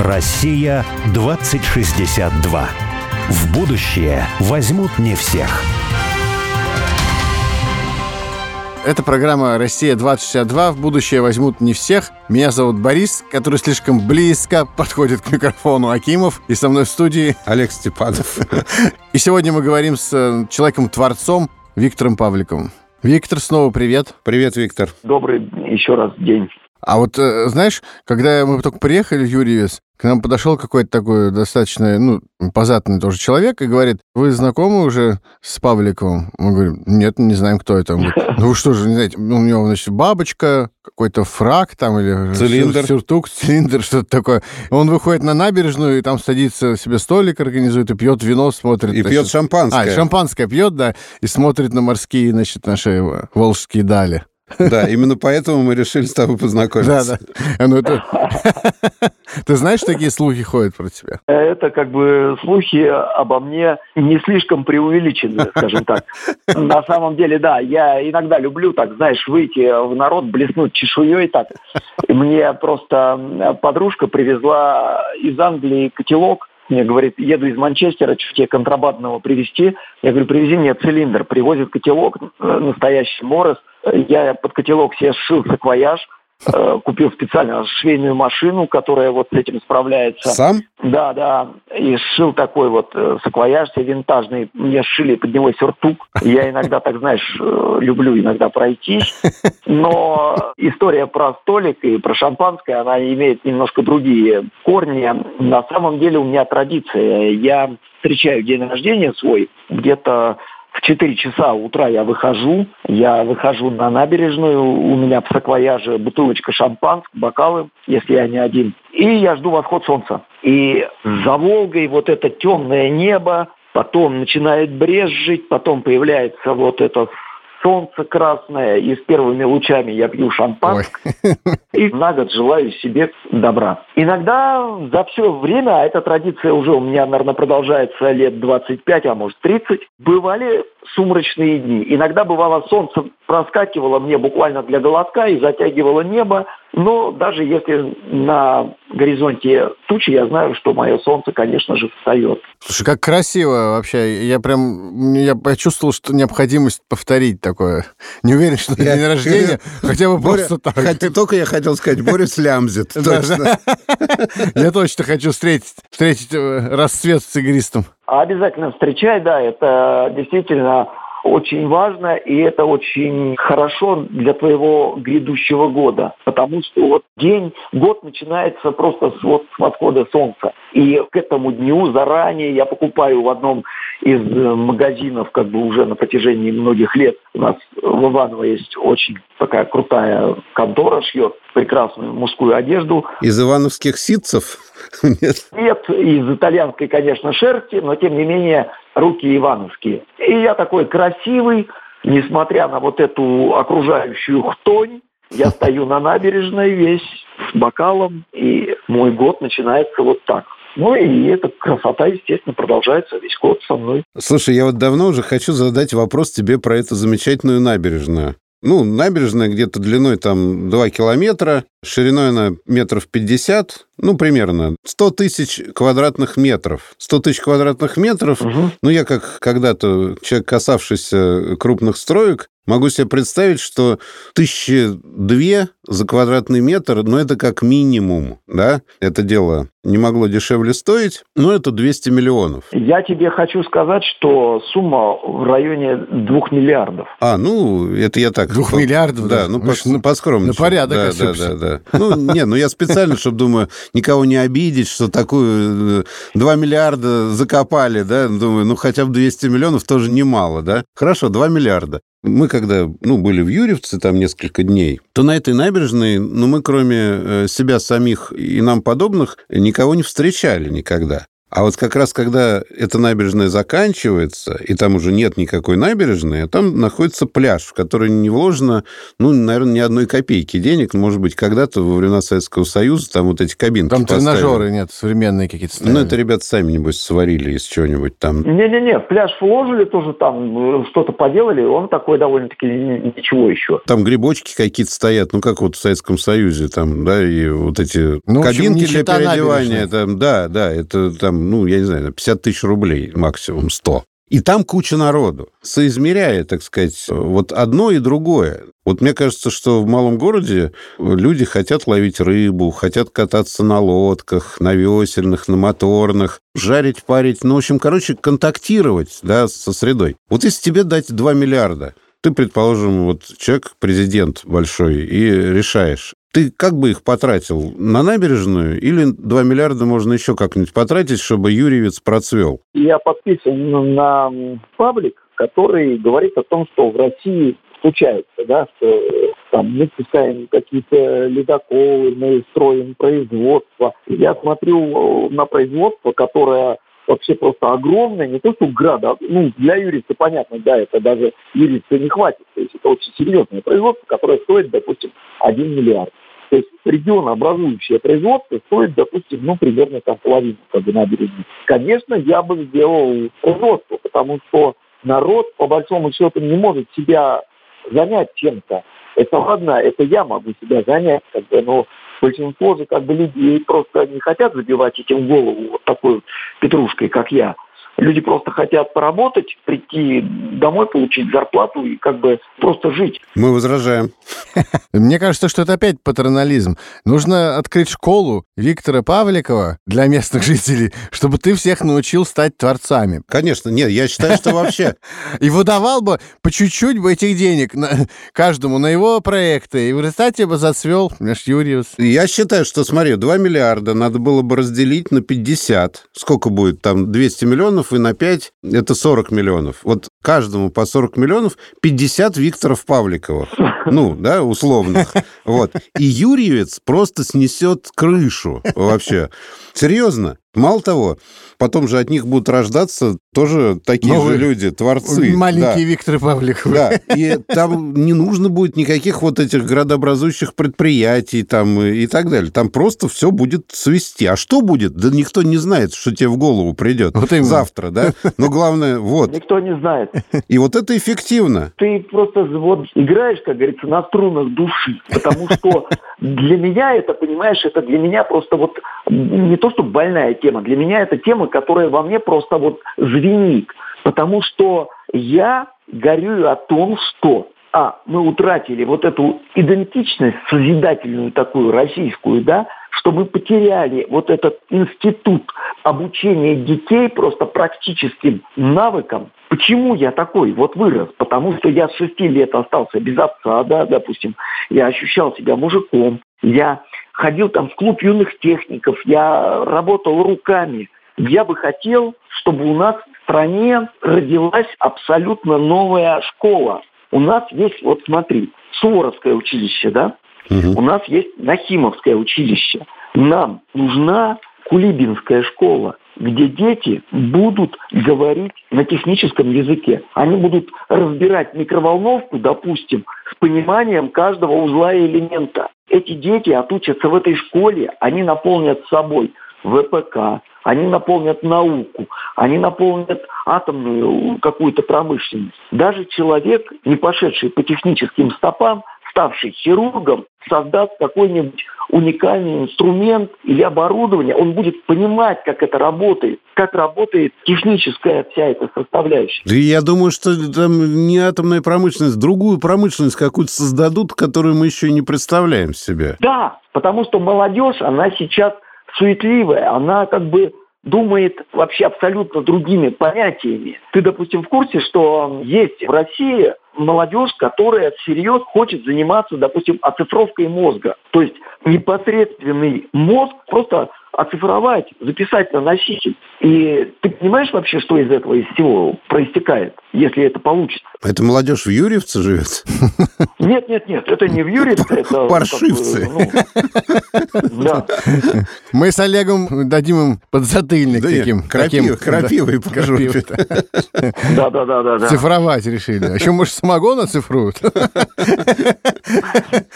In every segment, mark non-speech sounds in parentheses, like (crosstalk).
Россия 2062. В будущее возьмут не всех. Это программа «Россия-2062». В будущее возьмут не всех. Меня зовут Борис, который слишком близко подходит к микрофону Акимов. И со мной в студии Олег Степанов. (laughs) И сегодня мы говорим с э, человеком-творцом Виктором Павликовым. Виктор, снова привет. Привет, Виктор. Добрый еще раз день. А вот, э, знаешь, когда мы только приехали в Юрьевец, к нам подошел какой-то такой достаточно, ну, позатный тоже человек и говорит, вы знакомы уже с Павликовым? Мы говорим, нет, не знаем, кто это. Он говорит, ну вы что же, не знаете, у него, значит, бабочка, какой-то фраг там или цилиндр. сюртук, цилиндр, что-то такое. Он выходит на набережную и там садится, себе столик организует и пьет вино, смотрит. И пьет шампанское. А, шампанское пьет, да, и смотрит на морские, значит, наши волжские дали. Да, именно поэтому мы решили с тобой познакомиться. Да, да. Ну, это... (laughs) Ты знаешь, такие слухи ходят про тебя? Это как бы слухи обо мне не слишком преувеличены, скажем так. На самом деле, да, я иногда люблю, так, знаешь, выйти в народ, блеснуть чешуей так. Мне просто подружка привезла из Англии котелок, мне говорит, еду из Манчестера, что тебе контрабандного привезти? Я говорю, привези мне цилиндр. Привозит котелок, э, настоящий Морос. Я под котелок себе сшил саквояж, э, купил специально швейную машину, которая вот с этим справляется. Сам? Да, да. И сшил такой вот э, саквояж себе винтажный. Мне сшили под него сюртук. Я иногда, так знаешь, э, люблю иногда пройтись. Но история про столик и про шампанское, она имеет немножко другие корни. На самом деле у меня традиция. Я встречаю день рождения свой где-то в 4 часа утра я выхожу, я выхожу на набережную, у меня в саквояже бутылочка шампанского, бокалы, если я не один. И я жду восход солнца. И за Волгой вот это темное небо, потом начинает брезжить, потом появляется вот это солнце красное, и с первыми лучами я пью шампанское. (laughs) И на год желаю себе добра. Иногда за все время, а эта традиция уже у меня, наверное, продолжается лет 25, а может 30, бывали сумрачные дни. Иногда бывало солнце проскакивало мне буквально для голоска и затягивало небо. Но даже если на горизонте тучи, я знаю, что мое солнце, конечно же, встает. Слушай, как красиво вообще. Я прям я почувствовал, что необходимость повторить такое. Не уверен, что я, день рождения, хотя бы просто так. Только я хотел сказать, Боря слямзит. Точно. (laughs) Я точно хочу встретить, встретить э, рассвет с игристом. Обязательно встречай, да, это действительно очень важно, и это очень хорошо для твоего грядущего года, потому что вот день, год начинается просто с, вот, с восхода солнца. И к этому дню заранее я покупаю в одном из э, магазинов, как бы уже на протяжении многих лет, у нас в Иваново есть очень такая крутая контора, шьет прекрасную мужскую одежду. Из ивановских ситцев? (laughs) Нет. Нет, из итальянской, конечно, шерсти, но тем не менее руки ивановские. И я такой красивый, несмотря на вот эту окружающую хтонь, я (laughs) стою на набережной весь с бокалом, и мой год начинается вот так. Ну и эта красота, естественно, продолжается весь год со мной. Слушай, я вот давно уже хочу задать вопрос тебе про эту замечательную набережную. Ну, набережная где-то длиной там 2 километра, шириной она метров 50, ну, примерно 100 тысяч квадратных метров. 100 тысяч квадратных метров, угу. ну, я как когда-то человек, касавшийся крупных строек, Могу себе представить, что тысячи две за квадратный метр, ну, это как минимум, да? Это дело не могло дешевле стоить, но это 200 миллионов. Я тебе хочу сказать, что сумма в районе двух миллиардов. А, ну, это я так... Двух миллиардов? Да, ну, по, ну, поскромнее. На порядок да, ошибся. да, да, да. Ну, не, ну, я специально, чтобы, думаю, никого не обидеть, что такую 2 э, миллиарда закопали, да, думаю, ну, хотя бы 200 миллионов тоже немало, да? Хорошо, 2 миллиарда. Мы когда, ну, были в Юрьевце там несколько дней, то на этой набережной, ну, мы кроме э, себя самих и нам подобных никого не встречали никогда. А вот как раз когда эта набережная заканчивается, и там уже нет никакой набережной, а там находится пляж, в который не вложено, ну, наверное, ни одной копейки денег. Может быть, когда-то во времена Советского Союза там вот эти кабинки Там поставили. тренажеры нет, современные какие-то Ну, ставили. это ребята сами, небось, сварили из чего-нибудь там. Не-не-не, пляж вложили тоже там, э, что-то поделали, он такой довольно-таки ни- ничего еще. Там грибочки какие-то стоят, ну, как вот в Советском Союзе, там, да, и вот эти Ну, общем, кабинки не для переодевания, набережной. там, да, да, это там, ну, я не знаю, 50 тысяч рублей максимум, 100. И там куча народу, соизмеряя, так сказать, вот одно и другое. Вот мне кажется, что в малом городе люди хотят ловить рыбу, хотят кататься на лодках, на весельных, на моторных, жарить, парить, ну, в общем, короче, контактировать, да, со средой. Вот если тебе дать 2 миллиарда, ты, предположим, вот человек, президент большой, и решаешь, ты как бы их потратил на набережную или 2 миллиарда можно еще как-нибудь потратить, чтобы Юрьевец процвел? Я подписан на паблик, который говорит о том, что в России случается, да, что э, там мы спускаем какие-то ледоколы, мы строим производство. Я смотрю э, на производство, которое вообще просто огромное, не то что града, ну, для юриста понятно, да, это даже юриста не хватит. То есть это очень серьезное производство, которое стоит, допустим, 1 миллиард. То есть регионообразующее производство стоит, допустим, ну, примерно там половину как бы набережной. Конечно, я бы сделал производство, потому что народ, по большому счету, не может себя занять чем-то. Это ладно, это я могу себя занять, как бы, но большинство же как бы людей просто не хотят забивать этим голову вот такой вот петрушкой, как я. Люди просто хотят поработать, прийти домой, получить зарплату и как бы просто жить. Мы возражаем. (laughs) Мне кажется, что это опять паттернализм. Нужно открыть школу Виктора Павликова для местных (laughs) жителей, чтобы ты всех научил стать творцами. Конечно, нет, я считаю, что вообще (laughs) И выдавал бы по чуть-чуть бы этих денег на, каждому на его проекты. И в результате бы зацвел наш Юрьевс. Я считаю, что, смотри, 2 миллиарда надо было бы разделить на 50. Сколько будет там? 200 миллионов и на 5 это 40 миллионов. Вот каждому по 40 миллионов 50 Викторов Павликовых. (laughs) Ну, да, условных. Вот. И Юрьевец просто снесет крышу вообще. Серьезно. Мало того, потом же от них будут рождаться тоже такие Новые же люди, творцы. Маленькие Да. Викторы Павликовы. Да, и там не нужно будет никаких вот этих градообразующих предприятий там и, и так далее. Там просто все будет свести. А что будет? Да никто не знает, что тебе в голову придет Вот именно. завтра, да? Но главное, вот. Никто не знает. И вот это эффективно. Ты просто вот играешь, как говорится, на струнах души. Потому что для меня это, понимаешь, это для меня просто вот не то, что больная тема. Для меня это тема, которая во мне просто вот звенит. Потому что я горюю о том, что а, мы утратили вот эту идентичность созидательную такую российскую, да, что мы потеряли вот этот институт обучения детей просто практическим навыкам. Почему я такой вот вырос? Потому что я с шести лет остался без отца, да, допустим. Я ощущал себя мужиком. Я ходил там в клуб юных техников, я работал руками. Я бы хотел, чтобы у нас в стране родилась абсолютно новая школа. У нас есть, вот смотри, Суворовское училище, да? У нас есть Нахимовское училище. Нам нужна Кулибинская школа, где дети будут говорить на техническом языке. Они будут разбирать микроволновку, допустим, с пониманием каждого узла и элемента. Эти дети отучатся в этой школе, они наполнят собой ВПК, они наполнят науку, они наполнят атомную какую-то промышленность. Даже человек, не пошедший по техническим стопам, ставший хирургом, создаст какой-нибудь уникальный инструмент или оборудование, он будет понимать, как это работает, как работает техническая вся эта составляющая. Да я думаю, что там не атомная промышленность, другую промышленность какую-то создадут, которую мы еще не представляем себе. Да, потому что молодежь, она сейчас суетливая, она как бы думает вообще абсолютно другими понятиями. Ты, допустим, в курсе, что есть в России молодежь, которая всерьез хочет заниматься, допустим, оцифровкой мозга. То есть непосредственный мозг просто оцифровать, записать на носитель. И ты понимаешь вообще, что из этого, из всего проистекает, если это получится? Это молодежь в Юрьевце живет? Нет, нет, нет, это не в Юрьевце, это... Паршивцы. Ну, да. Мы с Олегом дадим им подзатыльник таким. крапивой да, по жопе. крапивой. Да, да, да, да, да. Цифровать решили. А еще, может, самогон оцифруют?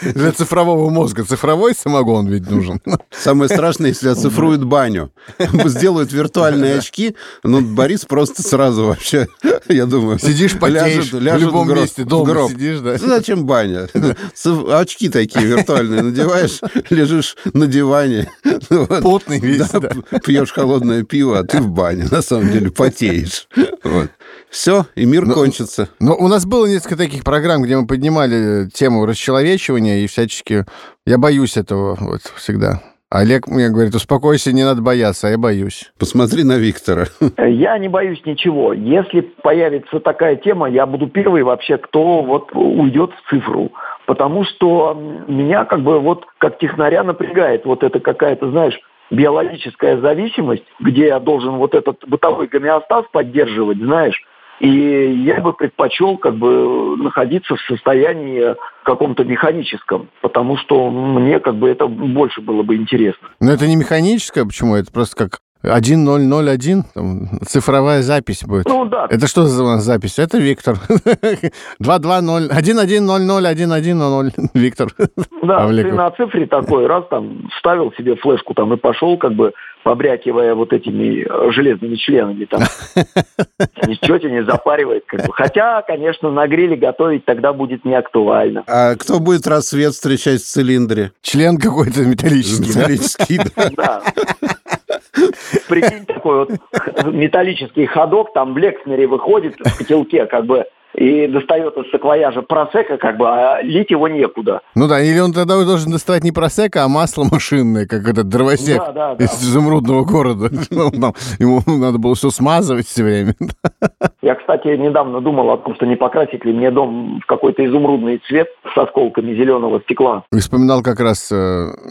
Для цифрового мозга цифровой самогон ведь нужен. Самое страшное, если оцифруют (laughs) баню. (laughs) Сделают виртуальные очки, ну, Борис просто сразу вообще, (laughs) я думаю... Сидишь, потеешь, в любом месте дома сидишь, да? Ну, Зачем баня? (laughs) Очки такие виртуальные надеваешь, лежишь на диване. Ну. Потный весь, Да, Пьешь холодное пиво, а ты в бане, на самом деле, потеешь. Вот. Все, и мир Ну, кончится. Но у нас было несколько таких программ, где мы поднимали тему расчеловечивания и всячески... Я боюсь этого вот всегда. Олег мне говорит, успокойся, не надо бояться, а я боюсь. Посмотри на Виктора. Я не боюсь ничего. Если появится такая тема, я буду первый вообще, кто вот уйдет в цифру. Потому что меня как бы вот как технаря напрягает вот это какая-то, знаешь, биологическая зависимость, где я должен вот этот бытовой гомеостаз поддерживать, знаешь, и я бы предпочел как бы находиться в состоянии каком-то механическом, потому что мне как бы это больше было бы интересно. Но это не механическое, почему? Это просто как 1001, там, цифровая запись будет. Ну да, Это что за у нас запись? Это Виктор. (laughs) 220 1100 Виктор. Да, Павликов. ты на цифре такой раз там вставил себе флешку там и пошел как бы побрякивая вот этими э, железными членами там. (laughs) Ничего тебя не запаривает. Как бы. Хотя, конечно, на гриле готовить тогда будет не актуально. А кто будет рассвет встречать в цилиндре? Член какой-то металлический. да? Металлический, да. (laughs) (laughs) Прикинь, такой вот металлический ходок, там в Лекснере выходит в котелке, как бы, и достает из саквояжа просека, как бы, а лить его некуда. Ну да, или он тогда должен доставать не просека, а масло машинное, как этот дровосек Да, да, да. из изумрудного города. (laughs) Ну, Ему надо было все смазывать все время. (laughs) Я, кстати, недавно думал о том, что не покрасить ли мне дом в какой-то изумрудный цвет с осколками зеленого стекла. И Вспоминал как раз э,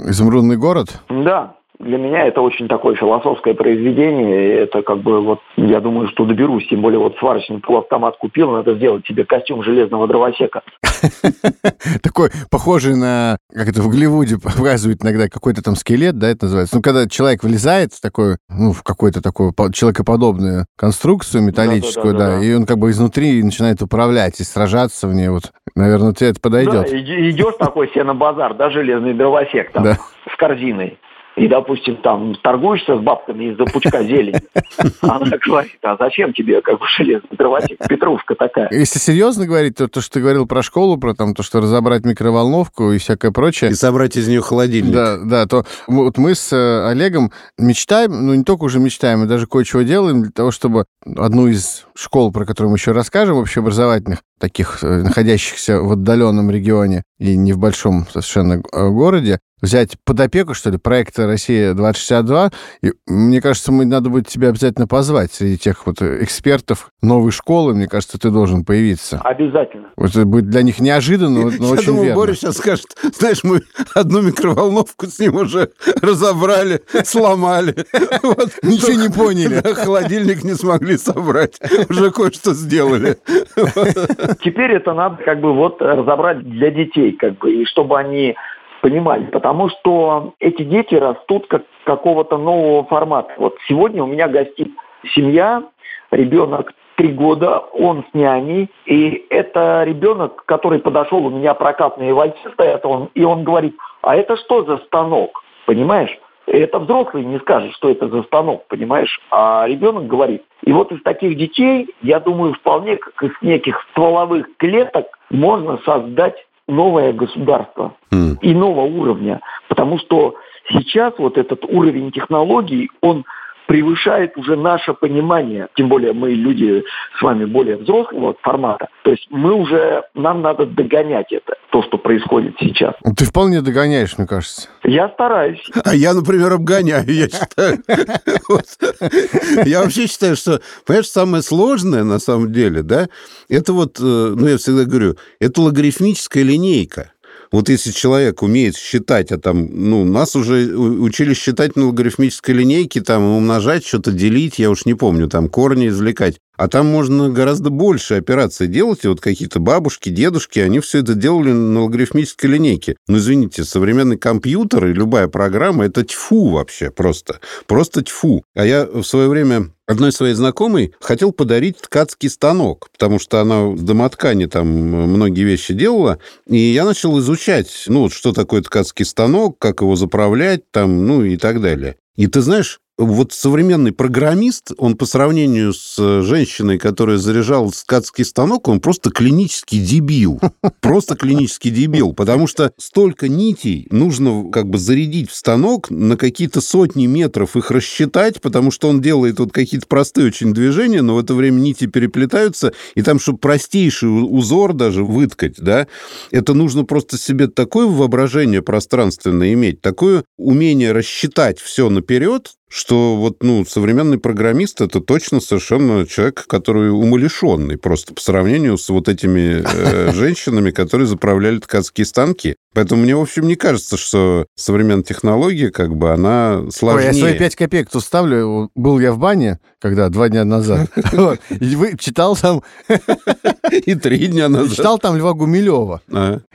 изумрудный город. Да, для меня это очень такое философское произведение. и Это как бы вот, я думаю, что доберусь. Тем более вот сварочный полуавтомат купил, надо сделать себе костюм железного дровосека. (laughs) Такой, похожий на, как это в Голливуде показывают иногда, какой-то там скелет, да, это называется. Ну, когда человек влезает в такой, ну, в какую-то такую по- человекоподобную конструкцию металлическую, да, и он как бы изнутри начинает управлять и сражаться в ней. Вот, наверное, тебе это подойдет. Да, идешь такой себе на базар, да, железный дровосек там с корзиной. И, допустим, там торгуешься с бабками из-за пучка (laughs) зелени. Она говорит, а зачем тебе как бы железный дровосек? Петрушка такая. Если серьезно говорить, то то, что ты говорил про школу, про там то, что разобрать микроволновку и всякое прочее, И собрать из нее холодильник. Да, да, то вот мы с э, Олегом мечтаем, ну не только уже мечтаем, мы даже кое-чего делаем для того, чтобы одну из школ, про которую мы еще расскажем, общеобразовательных, таких, э, находящихся в отдаленном регионе и не в большом совершенно э, городе, взять под опеку, что ли, проекта «Россия-2062». И мне кажется, мы надо будет тебя обязательно позвать среди тех вот экспертов новой школы. Мне кажется, ты должен появиться. Обязательно. Вот это будет для них неожиданно, но, но Я очень думал, верно. Боря сейчас скажет, знаешь, мы одну микроволновку с ним уже разобрали, сломали. Ничего не поняли. Холодильник не смогли собрать. Уже кое-что сделали. Теперь это надо как бы вот разобрать для детей, как бы, и чтобы они понимали, потому что эти дети растут как какого-то нового формата. Вот сегодня у меня гостит семья, ребенок три года, он с няней, и это ребенок, который подошел, у меня прокатные вальцы стоят, он, и он говорит, а это что за станок, понимаешь? Это взрослый не скажет, что это за станок, понимаешь? А ребенок говорит. И вот из таких детей, я думаю, вполне как из неких стволовых клеток можно создать новое государство М. иного уровня. Потому что сейчас вот этот уровень технологий, он превышает уже наше понимание. Тем более мы люди с вами более взрослого формата. То есть мы уже, нам надо догонять это, то, что происходит сейчас. Ты вполне догоняешь, мне кажется. Я стараюсь. А я, например, обгоняю, я считаю. (laughs) Я вообще считаю, что, понимаешь, самое сложное на самом деле, да, это вот, э, ну, я всегда говорю, это логарифмическая линейка. Вот если человек умеет считать, а там, ну, нас уже учили считать на логарифмической линейке, там, умножать, что-то делить, я уж не помню, там, корни извлекать. А там можно гораздо больше операций делать, и вот какие-то бабушки, дедушки, они все это делали на логарифмической линейке. Ну, извините, современный компьютер и любая программа — это тьфу вообще просто. Просто тьфу. А я в свое время одной своей знакомой хотел подарить ткацкий станок, потому что она с домоткани там многие вещи делала, и я начал изучать, ну, что такое ткацкий станок, как его заправлять там, ну, и так далее. И ты знаешь, вот современный программист, он по сравнению с э, женщиной, которая заряжала скатский станок, он просто клинический дебил. (laughs) Просто клинический дебил, потому что столько нитей нужно как бы зарядить в станок, на какие-то сотни метров их рассчитать, потому что он делает вот какие-то простые очень движения, но в это время нити переплетаются, и там, чтобы простейший узор даже выткать, да, это нужно просто себе такое воображение пространственное иметь, такое умение рассчитать все наперед, что вот, ну, современный программист это точно совершенно человек, который умалишенный просто по сравнению с вот этими э, (laughs) женщинами, которые заправляли ткацкие станки. Поэтому мне, в общем, не кажется, что современная технология, как бы, она сложнее. Ой, я свои пять копеек тут ставлю. Был я в бане, когда два дня назад. (laughs) И вы читал там... (laughs) И три дня (laughs) назад. Читал там Льва Гумилева,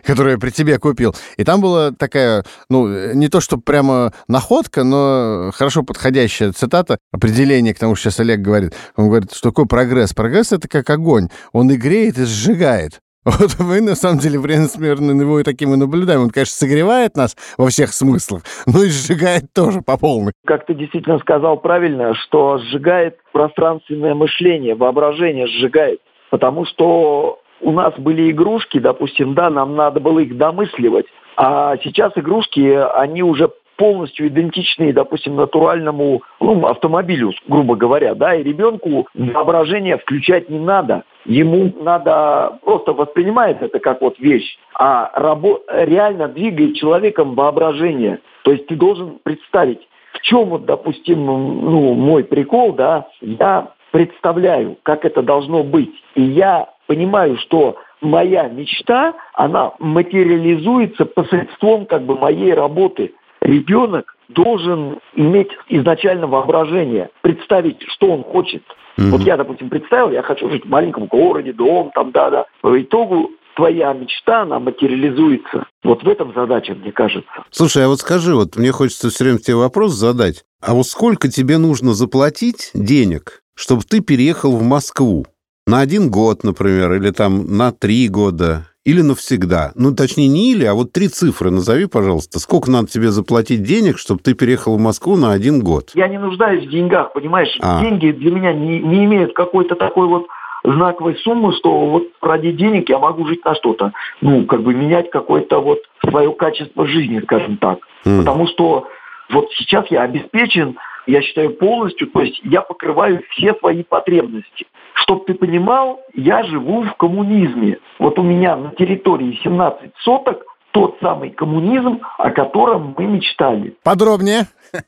который я при тебе купил. И там была такая, ну, не то, что прямо находка, но хорошо подходящая цитата, определение к тому, что сейчас Олег говорит. Он говорит, что такое прогресс? Прогресс — это как огонь. Он и греет, и сжигает. Вот мы, на самом деле, время смерти его и таким и наблюдаем. Он, конечно, согревает нас во всех смыслах, но и сжигает тоже по полной. Как ты действительно сказал правильно, что сжигает пространственное мышление, воображение сжигает. Потому что у нас были игрушки, допустим, да, нам надо было их домысливать. А сейчас игрушки, они уже полностью идентичные, допустим, натуральному ну, автомобилю, грубо говоря, да, и ребенку воображение включать не надо. Ему надо просто воспринимать это как вот вещь, а рабо- реально двигает человеком воображение. То есть ты должен представить, в чем вот, допустим, ну, мой прикол, да, я представляю, как это должно быть. И я понимаю, что моя мечта, она материализуется посредством как бы моей работы ребенок должен иметь изначально воображение, представить, что он хочет. Mm-hmm. Вот я, допустим, представил, я хочу жить в маленьком городе, дом, там, да-да. По итогу твоя мечта, она материализуется. Вот в этом задача, мне кажется. Слушай, а вот скажи, вот мне хочется все время тебе вопрос задать. А вот сколько тебе нужно заплатить денег, чтобы ты переехал в Москву? На один год, например, или там на три года, или навсегда? Ну, точнее, не или, а вот три цифры назови, пожалуйста. Сколько надо тебе заплатить денег, чтобы ты переехал в Москву на один год? Я не нуждаюсь в деньгах, понимаешь? А. Деньги для меня не, не имеют какой-то такой вот знаковой суммы, что вот ради денег я могу жить на что-то. Ну, как бы менять какое-то вот свое качество жизни, скажем так. Mm. Потому что вот сейчас я обеспечен, я считаю, полностью, то есть я покрываю все свои потребности. Чтоб ты понимал, я живу в коммунизме. Вот у меня на территории 17 соток тот самый коммунизм, о котором мы мечтали. Подробнее. (laughs)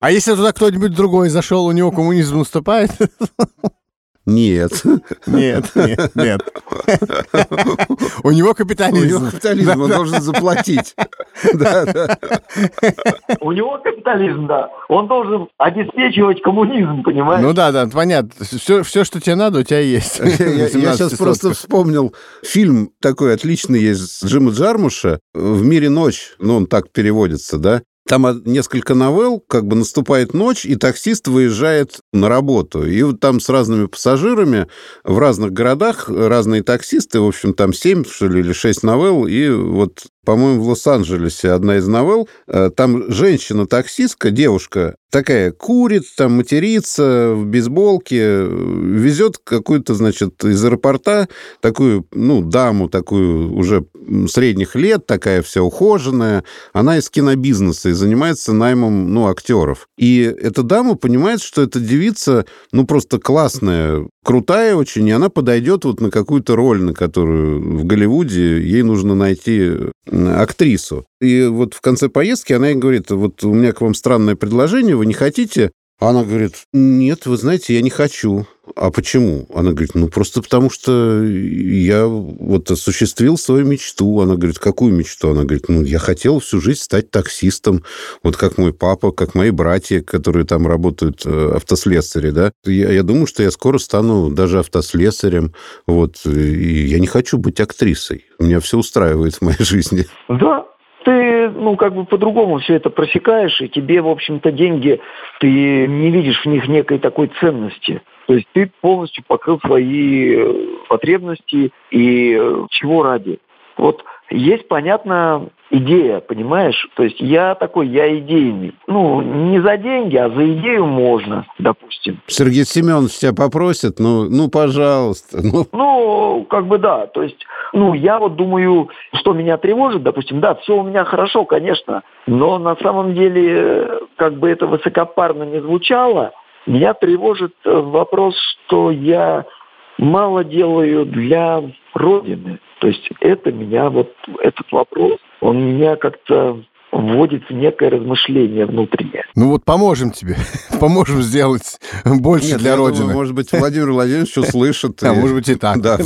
А если туда кто-нибудь другой зашел, у него коммунизм наступает? (laughs) Нет. Нет, нет, нет. У него капитализм. У него капитализм, он должен заплатить. У него капитализм, да. Он должен обеспечивать коммунизм, понимаешь? Ну да, да, понятно. Все, все что тебе надо, у тебя есть. Я, сейчас просто вспомнил фильм такой отличный есть Джима Джармуша «В мире ночь», ну он так переводится, да? Там несколько новелл, как бы наступает ночь, и таксист выезжает на работу. И вот там с разными пассажирами в разных городах разные таксисты, в общем, там семь, что ли, или шесть новелл, и вот по-моему, в Лос-Анджелесе одна из новелл. Э, там женщина-таксистка, девушка, такая курит, там матерится в бейсболке, везет какую-то, значит, из аэропорта такую, ну, даму такую уже средних лет, такая вся ухоженная. Она из кинобизнеса и занимается наймом, ну, актеров. И эта дама понимает, что эта девица, ну, просто классная, крутая очень, и она подойдет вот на какую-то роль, на которую в Голливуде ей нужно найти актрису. И вот в конце поездки она ей говорит, вот у меня к вам странное предложение, вы не хотите? Она говорит, нет, вы знаете, я не хочу. А почему? Она говорит, ну просто потому что я вот осуществил свою мечту. Она говорит, какую мечту? Она говорит, ну я хотел всю жизнь стать таксистом, вот как мой папа, как мои братья, которые там работают э, автослесари, да. Я, я думаю, что я скоро стану даже автослесарем, вот. И я не хочу быть актрисой. Меня все устраивает в моей жизни. Да, ты, ну, как бы по-другому все это просекаешь, и тебе, в общем-то, деньги, ты не видишь в них некой такой ценности. То есть ты полностью покрыл свои э, потребности и э, чего ради. Вот есть, понятно, идея, понимаешь? То есть я такой, я идейный. Ну, не за деньги, а за идею можно, допустим. Сергей Семенович тебя попросит, ну, ну, пожалуйста. Ну. ну, как бы да. То есть, ну, я вот думаю, что меня тревожит, допустим, да, все у меня хорошо, конечно, но на самом деле, как бы это высокопарно не звучало, меня тревожит э, вопрос, что я мало делаю для Родины. То есть это меня, вот этот вопрос, он меня как-то вводит в некое размышление внутреннее. Ну вот поможем тебе, (laughs) поможем сделать больше Нет, для Родины. Думаю, может быть, Владимир Владимирович услышит. А может быть и так. (laughs) Да. (laughs)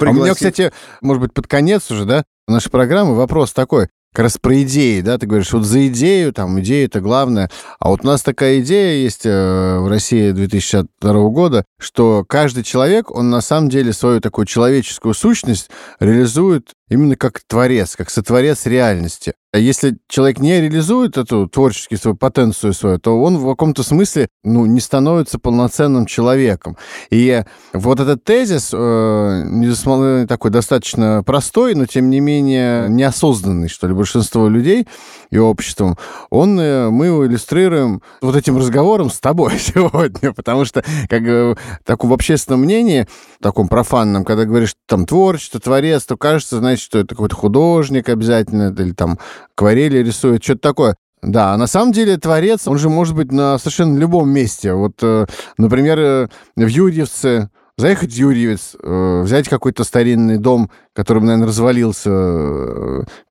А у меня, кстати, может быть, под конец уже, да, нашей программы вопрос такой как раз про идеи, да, ты говоришь, вот за идею, там, идея это главное. А вот у нас такая идея есть э, в России 2002 года, что каждый человек, он на самом деле свою такую человеческую сущность реализует именно как творец, как сотворец реальности. А если человек не реализует эту творческую свою потенцию свою, то он в каком-то смысле ну, не становится полноценным человеком. И вот этот тезис, э, такой достаточно простой, но тем не менее неосознанный, что ли, большинство людей и обществом, он, э, мы его иллюстрируем вот этим разговором с тобой (laughs) сегодня, потому что как э, таком в общественном мнении, таком профанном, когда говоришь там творчество, творец, то кажется, значит, что это какой-то художник обязательно, или там акварели рисует, что-то такое. Да, а на самом деле творец, он же может быть на совершенно любом месте. Вот, э, например, э, в Юрьевце заехать в Юрьевец, э, взять какой-то старинный дом, который, наверное, развалился,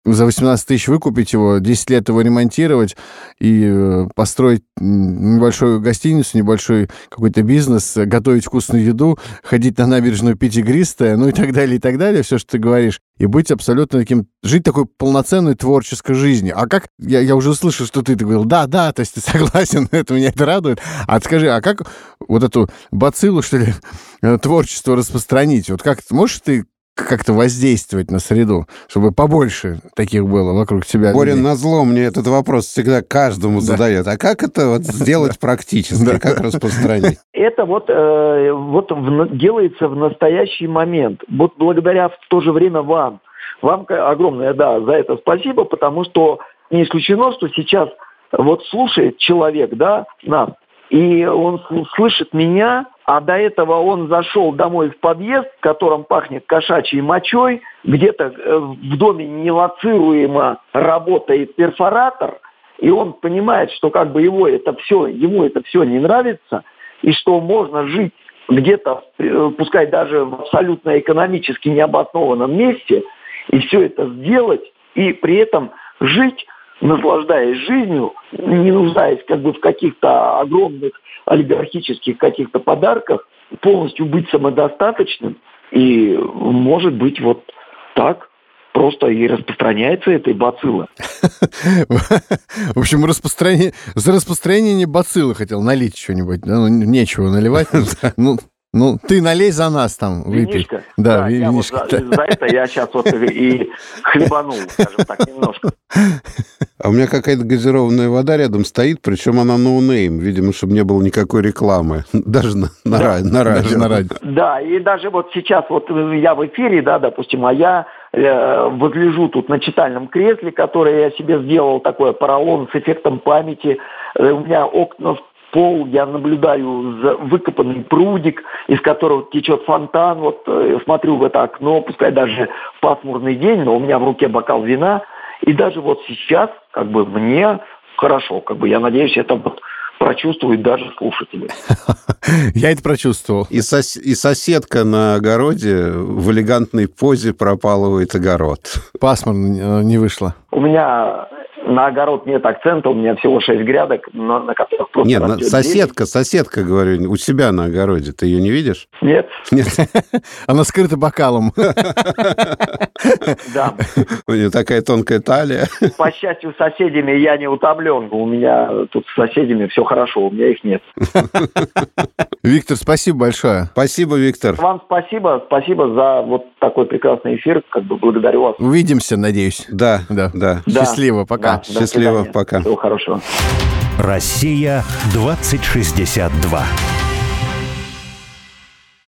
за 18 тысяч выкупить его, 10 лет его ремонтировать и построить небольшую гостиницу, небольшой какой-то бизнес, готовить вкусную еду, ходить на набережную пить игристое, ну и так далее, и так далее, все, что ты говоришь и быть абсолютно таким, жить такой полноценной творческой жизнью. А как, я, я уже услышал, что ты, ты говорил, да, да, то есть ты (laughs) согласен, это меня это радует. А скажи, а как вот эту бациллу, что ли, э, творчество распространить? Вот как, можешь ты как-то воздействовать на среду, чтобы побольше таких было вокруг тебя. Боря на зло мне этот вопрос всегда каждому да. задает. А как это вот (laughs) сделать практически? Как распространить? (laughs) Это вот, э, вот делается в настоящий момент. Вот благодаря в то же время вам. Вам огромное, да, за это спасибо, потому что не исключено, что сейчас вот слушает человек, да, нас, и он слышит меня, а до этого он зашел домой в подъезд, в котором пахнет кошачьей мочой, где-то э, в доме нелоцируемо работает перфоратор, и он понимает, что как бы его это все, ему это все не нравится, и что можно жить где-то, э, пускай даже в абсолютно экономически необоснованном месте, и все это сделать, и при этом жить наслаждаясь жизнью, не нуждаясь как бы в каких-то огромных олигархических каких-то подарках, полностью быть самодостаточным и, может быть, вот так просто и распространяется этой бацилла. (laughs) В общем, распространение, за распространение бациллы хотел налить что-нибудь. Ну, нечего наливать. (laughs) Ну, ну, ты налей за нас там, выпей. Винишко? Да, да винишко. Вот за, за это я сейчас вот и хлебанул, скажем так, немножко. А у меня какая-то газированная вода рядом стоит, причем она no-name, видимо, чтобы не было никакой рекламы, (laughs) даже на, на, да, на радио. Даже на радио. Да, и даже вот сейчас вот я в эфире, да, допустим, а я э, возлежу тут на читальном кресле, которое я себе сделал, такое поролон с эффектом памяти. Э, у меня окна в пол, я наблюдаю за выкопанный прудик, из которого течет фонтан. Вот э, смотрю в это окно, пускай даже пасмурный день, но у меня в руке бокал вина. И даже вот сейчас, как бы мне хорошо, как бы я надеюсь, это вот прочувствуют даже слушатели. (laughs) Я это прочувствовал. И, сос... и соседка на огороде в элегантной позе пропалывает огород. Пасмурно не вышло. У меня на огород нет акцента, у меня всего шесть грядок, на, на которых просто Нет, соседка, зелень. соседка, говорю, у себя на огороде. Ты ее не видишь? Нет. Нет. (laughs) Она скрыта бокалом. Да. У нее такая тонкая талия. По счастью, с соседями я не утомлен. У меня тут с соседями все хорошо, у меня их нет. Виктор, спасибо большое. Спасибо, Виктор. Вам спасибо. Спасибо за вот такой прекрасный эфир. Как бы благодарю вас. Увидимся, надеюсь. Да, да. да. Счастливо, пока. Да, Счастливо, пока. Всего хорошего. Россия 2062.